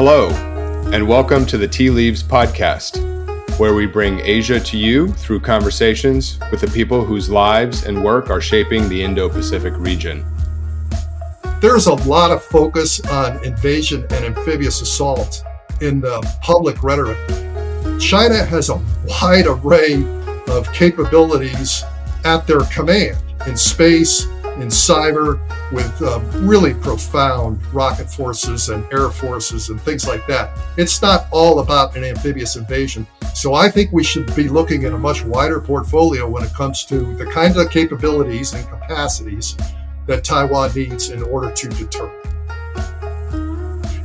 Hello, and welcome to the Tea Leaves Podcast, where we bring Asia to you through conversations with the people whose lives and work are shaping the Indo Pacific region. There's a lot of focus on invasion and amphibious assault in the public rhetoric. China has a wide array of capabilities at their command in space, in cyber, with uh, really profound rocket forces and air forces and things like that. It's not all about an amphibious invasion. So I think we should be looking at a much wider portfolio when it comes to the kind of capabilities and capacities that Taiwan needs in order to deter.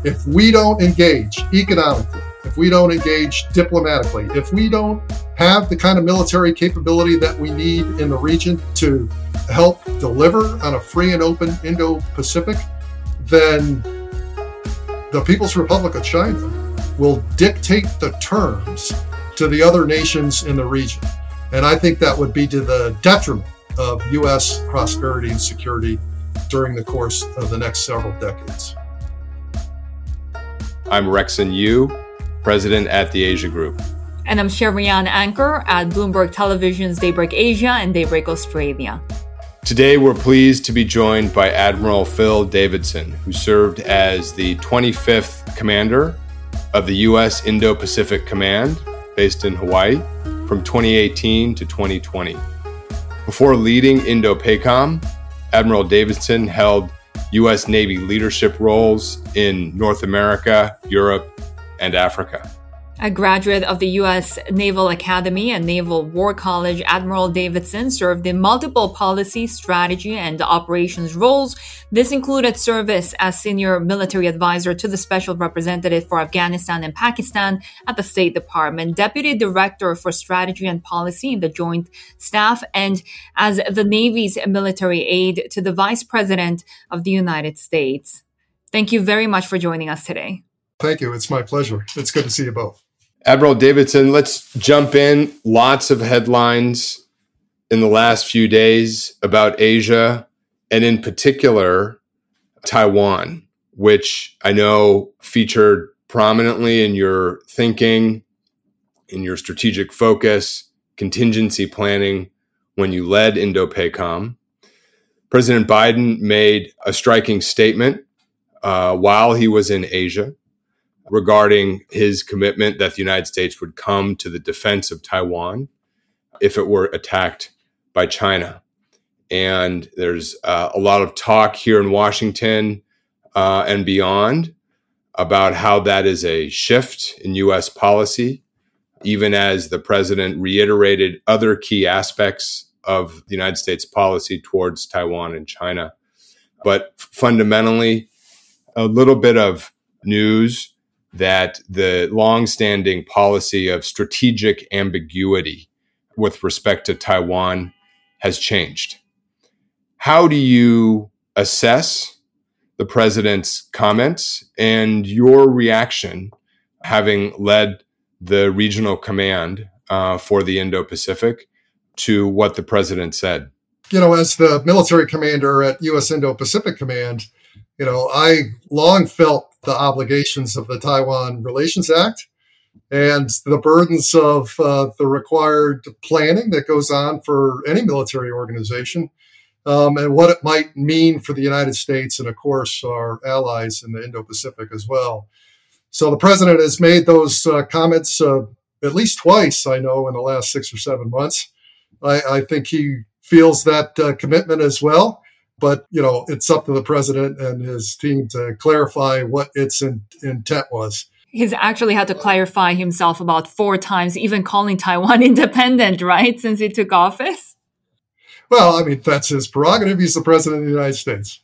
If we don't engage economically, if we don't engage diplomatically, if we don't have the kind of military capability that we need in the region to help deliver on a free and open Indo Pacific, then the People's Republic of China will dictate the terms to the other nations in the region. And I think that would be to the detriment of U.S. prosperity and security during the course of the next several decades. I'm Rexon Ryu, President at the Asia Group. And I'm Shery Ahn Anchor at Bloomberg Television's Daybreak Asia and Daybreak Australia. Today, we're pleased to be joined by Admiral Phil Davidson, who served as the 25th Commander of the U.S. Indo Pacific Command, based in Hawaii, from 2018 to 2020. Before leading Indo PACOM, Admiral Davidson held U.S. Navy leadership roles in North America, Europe, and Africa. A graduate of the U.S. Naval Academy and Naval War College, Admiral Davidson served in multiple policy, strategy, and operations roles. This included service as senior military advisor to the special representative for Afghanistan and Pakistan at the State Department, deputy director for strategy and policy in the Joint Staff, and as the Navy's military aide to the Vice President of the United States. Thank you very much for joining us today. Thank you. It's my pleasure. It's good to see you both. Admiral Davidson, let's jump in. Lots of headlines in the last few days about Asia and, in particular, Taiwan, which I know featured prominently in your thinking, in your strategic focus, contingency planning when you led Indo PACOM. President Biden made a striking statement uh, while he was in Asia regarding his commitment that the United States would come to the defense of Taiwan if it were attacked by China. And there's uh, a lot of talk here in Washington uh, and beyond about how that is a shift in U.S. policy, even as the president reiterated other key aspects of the United States policy towards Taiwan and China. But fundamentally, a little bit of news that the longstanding policy of strategic ambiguity with respect to Taiwan has changed. How do you assess the president's comments and your reaction, having led the regional command uh, for the Indo Pacific, to what the president said? You know, as the military commander at U.S. Indo Pacific Command, you know, I long felt the obligations of the Taiwan Relations Act and the burdens of uh, the required planning that goes on for any military organization, um, and what it might mean for the United States and, of course, our allies in the Indo Pacific as well. So the president has made those uh, comments uh, at least twice, I know, in the last six or seven months. I, I think he feels that uh, commitment as well. But, you know, it's up to the president and his team to clarify what its in, intent was. He's actually had to clarify himself about four times, even calling Taiwan independent, right? Since he took office. Well, I mean, that's his prerogative. He's the president of the United States.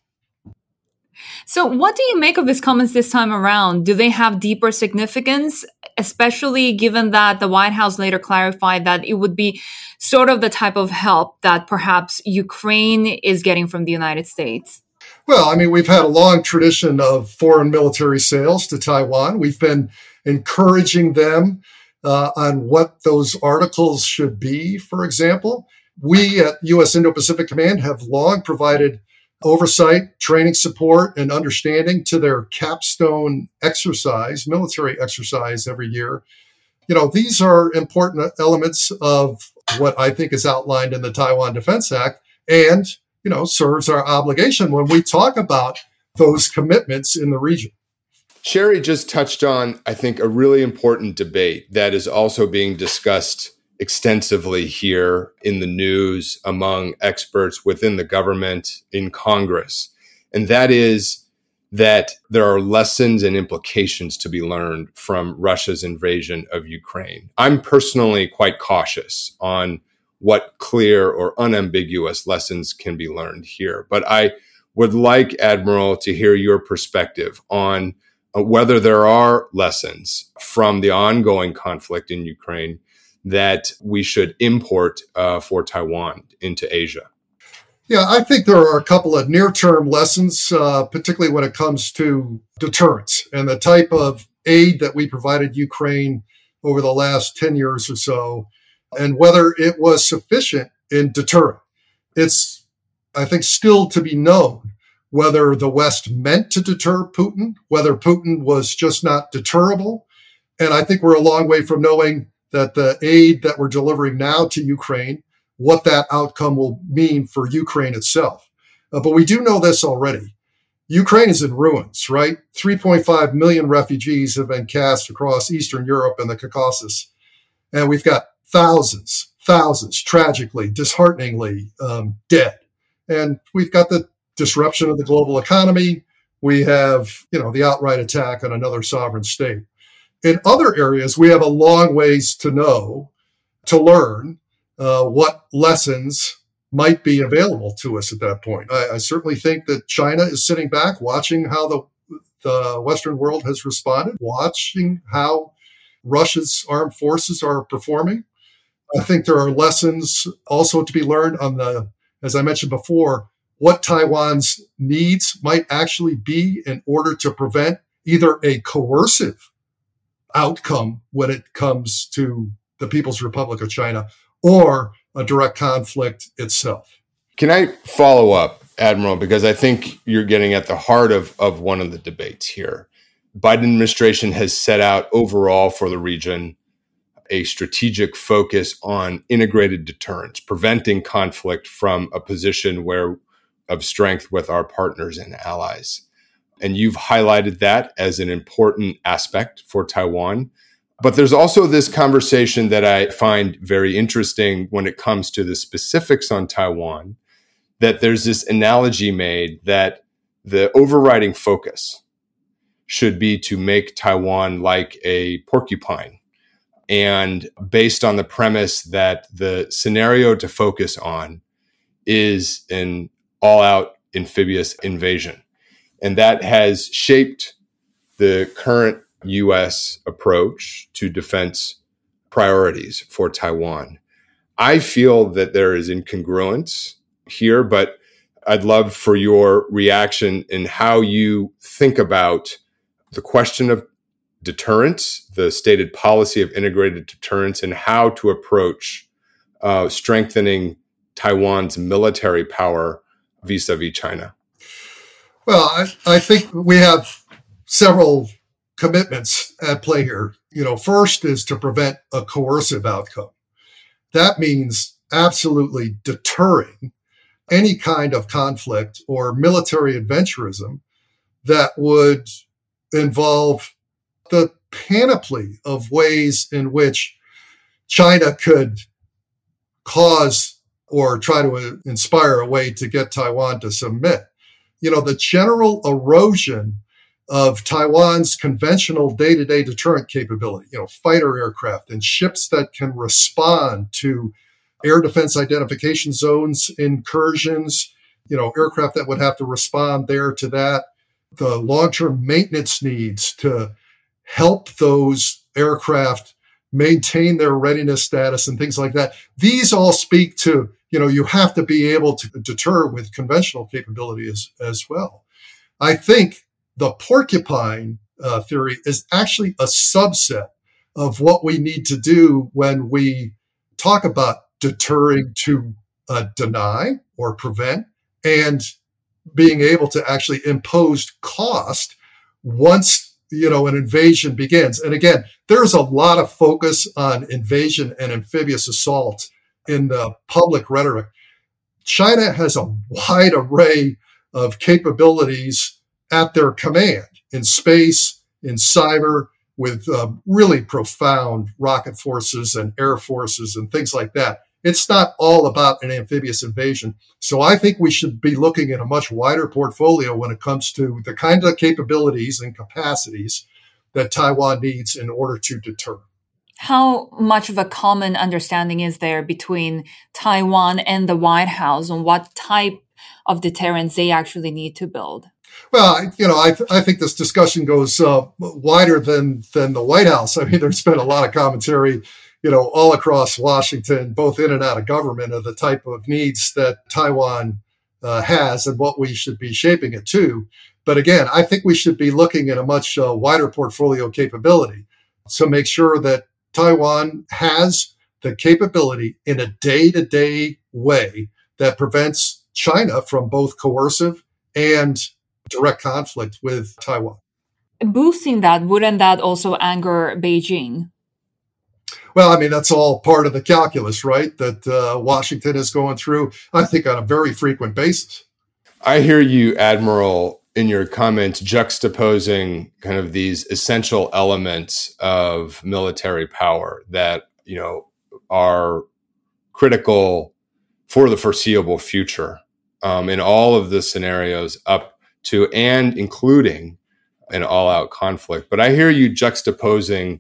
So, what do you make of his comments this time around? Do they have deeper significance, especially given that the White House later clarified that it would be sort of the type of help that perhaps Ukraine is getting from the United States? Well, I mean, we've had a long tradition of foreign military sales to Taiwan. We've been encouraging them uh, on what those articles should be, for example. We at U.S. Indo Pacific Command have long provided oversight, training support, and understanding to their capstone exercise, military exercise every year. You know, these are important elements of what I think is outlined in the Taiwan Defense Act and, you know, serves our obligation when we talk about those commitments in the region. Shery just touched on, I think, a really important debate that is also being discussed extensively here in the news among experts within the government in Congress. And that is that there are lessons and implications to be learned from Russia's invasion of Ukraine. I'm personally quite cautious on what clear or unambiguous lessons can be learned here. But I would like, Admiral, to hear your perspective on uh, whether there are lessons from the ongoing conflict in Ukraine that we should import uh, for Taiwan into Asia? Yeah, I think there are a couple of near term lessons, uh, particularly when it comes to deterrence and the type of aid that we provided Ukraine over the last 10 years or so, and whether it was sufficient in deterrent. It's, I think, still to be known whether the West meant to deter Putin, whether Putin was just not deterrable. And I think we're a long way from knowing that the aid that we're delivering now to Ukraine, what that outcome will mean for Ukraine itself. Uh, but we do know this already. Ukraine is in ruins, right? 3.5 million refugees have been cast across Eastern Europe and the Caucasus. And we've got thousands, thousands, tragically, dishearteningly um, dead. And we've got the disruption of the global economy. We have, you know, the outright attack on another sovereign state. In other areas, we have a long ways to know, to learn uh, what lessons might be available to us at that point. I, I, certainly think that China is sitting back, watching how the the Western world has responded, watching how Russia's armed forces are performing. I think there are lessons also to be learned on the, as I mentioned before, what Taiwan's needs might actually be in order to prevent either a coercive outcome when it comes to the People's Republic of China or a direct conflict itself. Can I follow up, Admiral? Because I think you're getting at the heart of, of one of the debates here. Biden administration has set out overall for the region a strategic focus on integrated deterrence, preventing conflict from a position where of strength with our partners and allies. And you've highlighted that as an important aspect for Taiwan. But there's also this conversation that I find very interesting when it comes to the specifics on Taiwan, that there's this analogy made that the overriding focus should be to make Taiwan like a porcupine. And based on the premise that the scenario to focus on is an all out amphibious invasion. And that has shaped the current US approach to defense priorities for Taiwan. I feel that there is incongruence here, but I'd love for your reaction in how you think about the question of deterrence, the stated policy of integrated deterrence, and how to approach uh, strengthening Taiwan's military power vis a vis China. Well, I, I think we have several commitments at play here. You know, first is to prevent a coercive outcome. That means absolutely deterring any kind of conflict or military adventurism that would involve the panoply of ways in which China could cause or try to inspire a way to get Taiwan to submit you know, the general erosion of Taiwan's conventional day to day deterrent capability, you know, fighter aircraft and ships that can respond to air defense identification zones incursions, you know, aircraft that would have to respond there to that, the long term maintenance needs to help those aircraft maintain their readiness status and things like that. These all speak to you know, you have to be able to deter with conventional capability as, as well. I think the porcupine uh, theory is actually a subset of what we need to do when we talk about deterring to uh, deny or prevent and being able to actually impose cost once you know an invasion begins. And again, there's a lot of focus on invasion and amphibious assault in the public rhetoric. China has a wide array of capabilities at their command in space, in cyber, with uh, really profound rocket forces and air forces and things like that. It's not all about an amphibious invasion. So I think we should be looking at a much wider portfolio when it comes to the kind of capabilities and capacities that Taiwan needs in order to deter. How much of a common understanding is there between Taiwan and the White House on what type of deterrence they actually need to build? Well, you know, I, th- I think this discussion goes uh, wider than than the White House. I mean, there's been a lot of commentary, you know, all across Washington, both in and out of government, of the type of needs that Taiwan uh, has and what we should be shaping it to. But again, I think we should be looking at a much uh, wider portfolio capability to make sure that Taiwan has the capability in a day to day way that prevents China from both coercive and direct conflict with Taiwan. Boosting that, wouldn't that also anger Beijing? Well, I mean, that's all part of the calculus, right? That uh, Washington is going through, I think, on a very frequent basis. I hear you, Admiral, in your comments juxtaposing kind of these essential elements of military power that, you know, are critical for the foreseeable future um, in all of the scenarios up to and including an all out conflict. But I hear you juxtaposing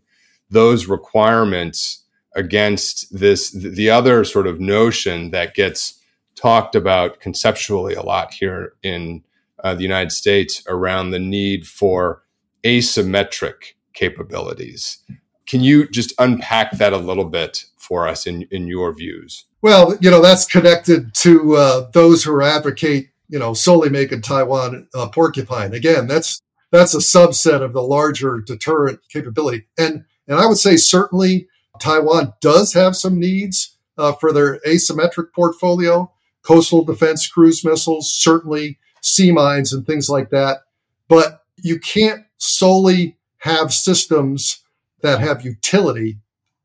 those requirements against this, the other sort of notion that gets talked about conceptually a lot here in uh, the United States around the need for asymmetric capabilities. Can you just unpack that a little bit for us in, in your views? Well, you know, that's connected to uh, those who advocate you know, solely making Taiwan a porcupine. Again, that's that's a subset of the larger deterrent capability. And and I would say certainly Taiwan does have some needs uh, for their asymmetric portfolio, coastal defense cruise missiles, certainly sea mines and things like that. But you can't solely have systems that have utility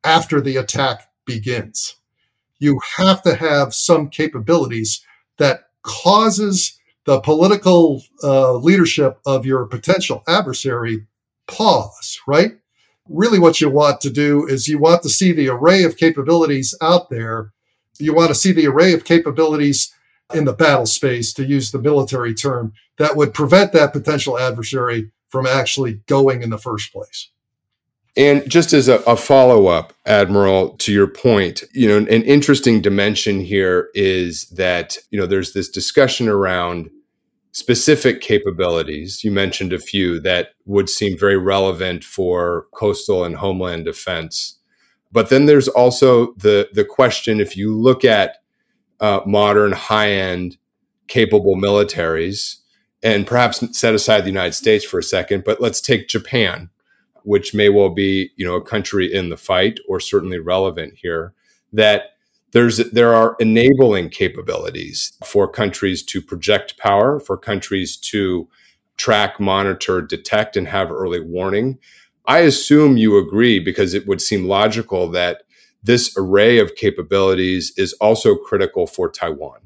after the attack begins. You have to have some capabilities that causes the political uh, leadership of your potential adversary pause, right? Really, what you want to do is you want to see the array of capabilities out there. You want to see the array of capabilities in the battle space, to use the military term, that would prevent that potential adversary from actually going in the first place. And just as a, a follow up, Admiral, to your point, you know, an, an interesting dimension here is that, you know, there's this discussion around specific capabilities. You mentioned a few that would seem very relevant for coastal and homeland defense. But then there's also the, the question if you look at uh, modern high end capable militaries, and perhaps set aside the United States for a second, but let's take Japan which may well be you know a country in the fight or certainly relevant here that there's there are enabling capabilities for countries to project power for countries to track monitor detect and have early warning i assume you agree because it would seem logical that this array of capabilities is also critical for taiwan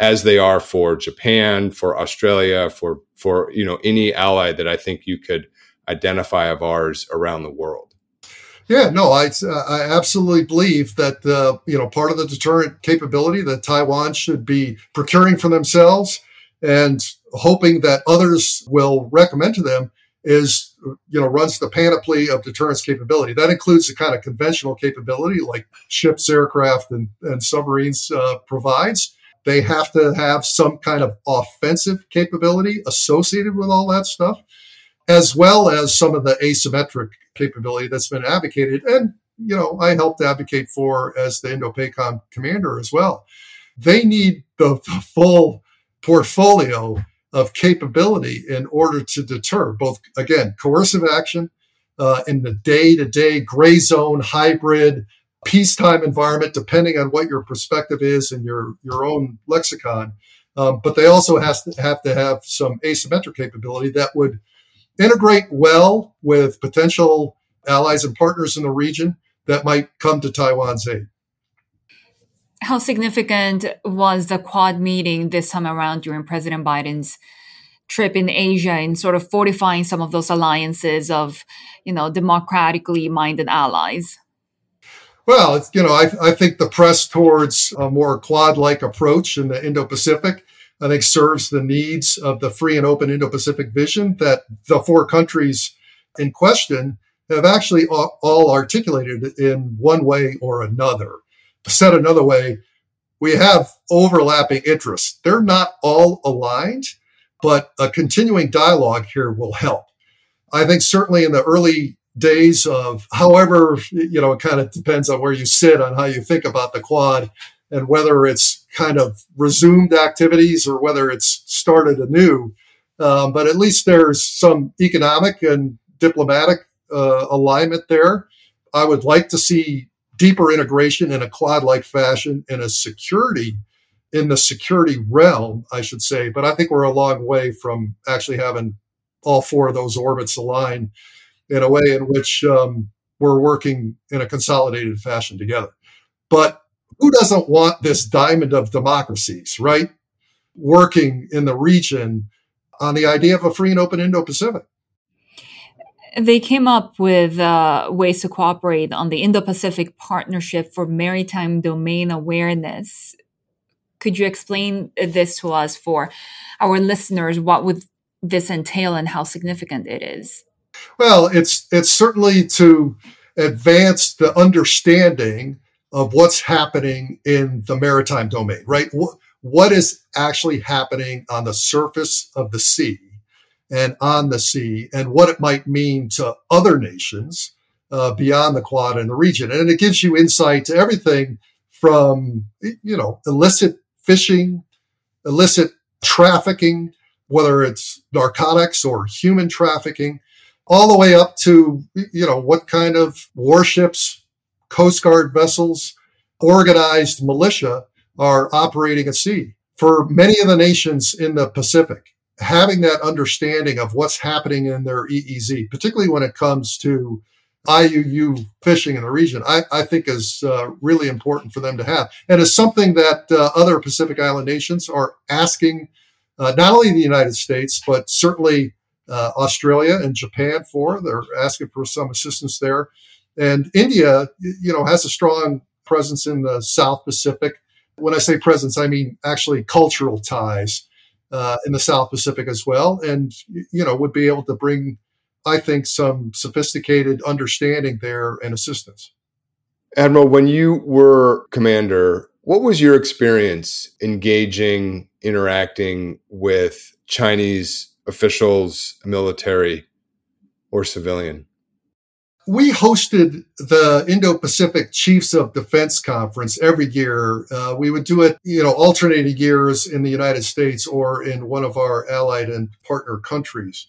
as they are for japan for australia for for you know any ally that i think you could identify of ours around the world. Yeah, no, I, I absolutely believe that uh, you know part of the deterrent capability that Taiwan should be procuring for themselves and hoping that others will recommend to them is you know runs the panoply of deterrence capability. That includes the kind of conventional capability like ships, aircraft, and, and submarines uh, provides. They have to have some kind of offensive capability associated with all that stuff as well as some of the asymmetric capability that's been advocated. And, you know, I helped advocate for as the Indo-PACOM commander as well. They need the, the full portfolio of capability in order to deter both, again, coercive action uh, in the day-to-day gray zone hybrid peacetime environment, depending on what your perspective is and your, your own lexicon. Um, but they also has to have to have some asymmetric capability that would integrate well with potential allies and partners in the region that might come to Taiwan's aid. How significant was the Quad meeting this time around during President Biden's trip in Asia in sort of fortifying some of those alliances of, you know, democratically minded allies? Well, you know, I, I think the press towards a more Quad-like approach in the Indo-Pacific, I think serves the needs of the free and open Indo-Pacific vision that the four countries in question have actually all articulated in one way or another. Said another way, we have overlapping interests. They're not all aligned, but a continuing dialogue here will help. I think certainly in the early days of however, you know, it kind of depends on where you sit on how you think about the quad and whether it's kind of resumed activities or whether it's started anew. Um, but at least there's some economic and diplomatic uh, alignment there. I would like to see deeper integration in a quad like fashion in a security in the security realm, I should say. But I think we're a long way from actually having all four of those orbits align in a way in which um, we're working in a consolidated fashion together. But who doesn't want this diamond of democracies, right? Working in the region on the idea of a free and open Indo Pacific. They came up with uh, ways to cooperate on the Indo Pacific Partnership for Maritime Domain Awareness. Could you explain this to us for our listeners? What would this entail and how significant it is? Well, it's it's certainly to advance the understanding of what's happening in the maritime domain, right? What, what is actually happening on the surface of the sea and on the sea, and what it might mean to other nations uh, beyond the Quad and the region. And it gives you insight to everything from, you know, illicit fishing, illicit trafficking, whether it's narcotics or human trafficking, all the way up to, you know, what kind of warships, Coast Guard vessels, organized militia are operating at sea. For many of the nations in the Pacific, having that understanding of what's happening in their EEZ, particularly when it comes to IUU fishing in the region, I, I think is uh, really important for them to have. And it's something that uh, other Pacific Island nations are asking uh, not only the United States, but certainly uh, Australia and Japan for. They're asking for some assistance there. And India, you know, has a strong presence in the South Pacific. When I say presence, I mean actually cultural ties uh, in the South Pacific as well. And, you know, would be able to bring, I think, some sophisticated understanding there and assistance. Admiral, when you were commander, what was your experience engaging, interacting with Chinese officials, military, or civilian? We hosted the Indo-Pacific Chiefs of Defense Conference every year. Uh, we would do it, you know, alternating years in the United States or in one of our allied and partner countries.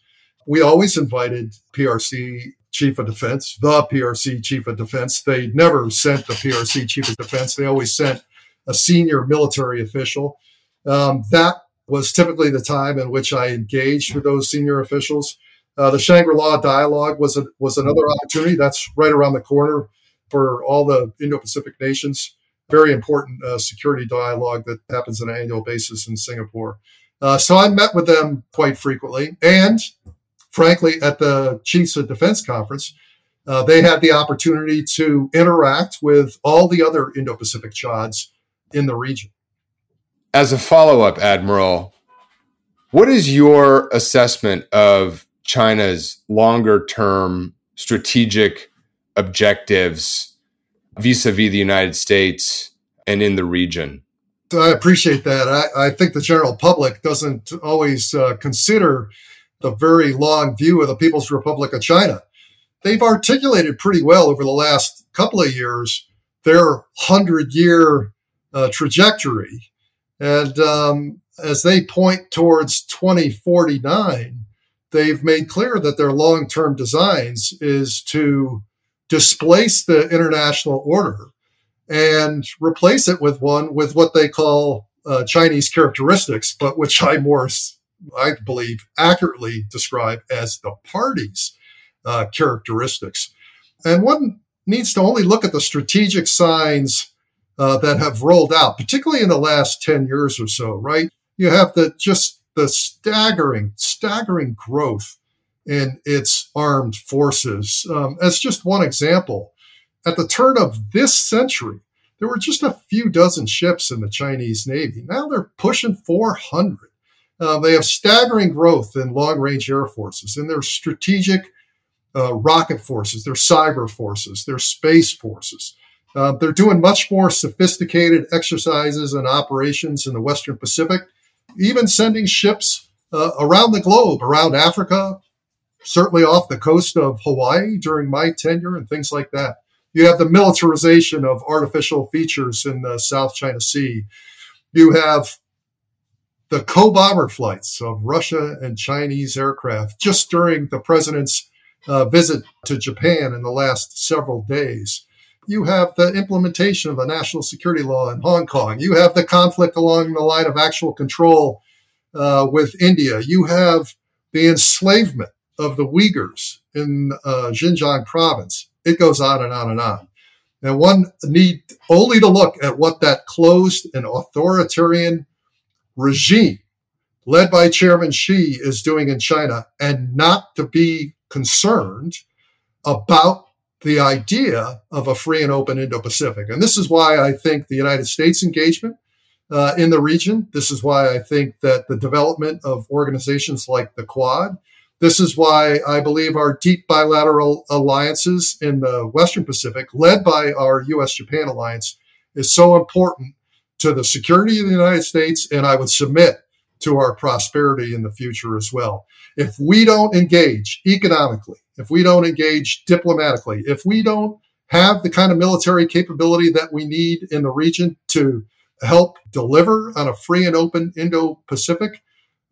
We always invited PRC Chief of Defense, the PRC Chief of Defense. They never sent the PRC Chief of Defense. They always sent a senior military official. Um, that was typically the time in which I engaged with those senior officials. Uh, the Shangri-La dialogue was a, was another opportunity. That's right around the corner for all the Indo-Pacific nations. Very important uh, security dialogue that happens on an annual basis in Singapore. Uh, so I met with them quite frequently, and frankly, at the Chiefs of Defense Conference, uh, they had the opportunity to interact with all the other Indo-Pacific CHODs in the region. As a follow up, Admiral, what is your assessment of China's longer term strategic objectives vis a vis the United States and in the region? I appreciate that. I, I think the general public doesn't always uh, consider the very long view of the People's Republic of China. They've articulated pretty well over the last couple of years their hundred year uh, trajectory and um, as they point towards 2049, they've made clear that their long term designs is to displace the international order and replace it with one with what they call uh, Chinese characteristics, but which I more, I believe, accurately describe as the party's uh, characteristics. And one needs to only look at the strategic signs uh, that have rolled out, particularly in the last 10 years or so, right? You have the just the staggering, staggering growth in its armed forces. Um, as just one example, at the turn of this century, there were just a few dozen ships in the Chinese Navy. Now they're pushing 400. Uh, they have staggering growth in long range air forces, in their strategic uh, rocket forces, their cyber forces, their space forces. Uh, they're doing much more sophisticated exercises and operations in the Western Pacific, even sending ships uh, around the globe, around Africa, certainly off the coast of Hawaii during my tenure, and things like that. You have the militarization of artificial features in the South China Sea. You have the co bomber flights of Russia and Chinese aircraft just during the president's uh, visit to Japan in the last several days. You have the implementation of the national security law in Hong Kong. You have the conflict along the line of actual control uh, with India. You have the enslavement of the Uyghurs in uh, Xinjiang province. It goes on and on and on. And one need only to look at what that closed and authoritarian regime led by Chairman Xi is doing in China and not to be concerned about the idea of a free and open Indo Pacific. And this is why I think the United States engagement uh, in the region, this is why I think that the development of organizations like the Quad, this is why I believe our deep bilateral alliances in the Western Pacific, led by our US Japan alliance, is so important to the security of the United States. And I would submit to our prosperity in the future as well. If we don't engage economically, if we don't engage diplomatically, if we don't have the kind of military capability that we need in the region to help deliver on a free and open Indo Pacific,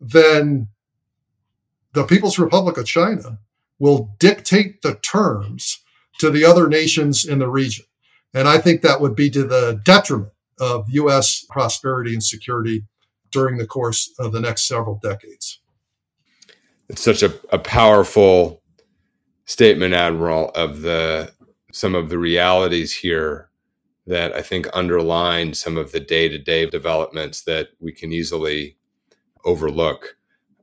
then the People's Republic of China will dictate the terms to the other nations in the region. And I think that would be to the detriment of U.S. prosperity and security during the course of the next several decades. It's such a, a powerful statement, Admiral, of the some of the realities here that I think underline some of the day to day developments that we can easily overlook.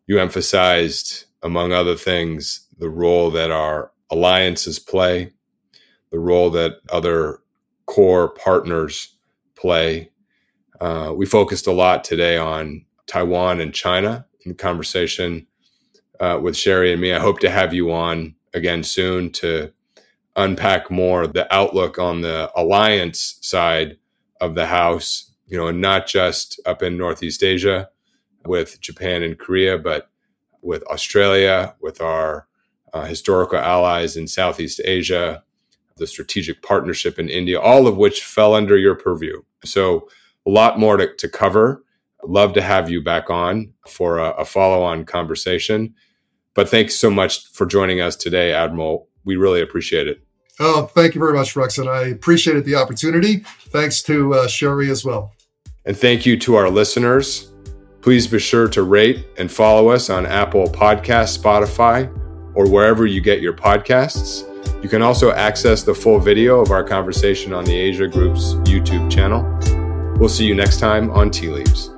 You emphasized, among other things, the role that our alliances play, the role that other core partners play uh, we focused a lot today on Taiwan and China in the conversation uh, with Shery and me. I hope to have you on again soon to unpack more the outlook on the alliance side of the house, you know, and not just up in Northeast Asia with Japan and Korea, but with Australia, with our uh, historical allies in Southeast Asia, the strategic partnership in India, all of which fell under your purview. So, a lot more to, to cover. Love to have you back on for a, a follow on conversation. But thanks so much for joining us today, Admiral. We really appreciate it. Oh, thank you very much, Rex. And I appreciated the opportunity. Thanks to uh, Shery as well. And thank you to our listeners. Please be sure to rate and follow us on Apple Podcasts, Spotify, or wherever you get your podcasts. You can also access the full video of our conversation on the Asia Group's YouTube channel. We'll see you next time on Tea Leaves.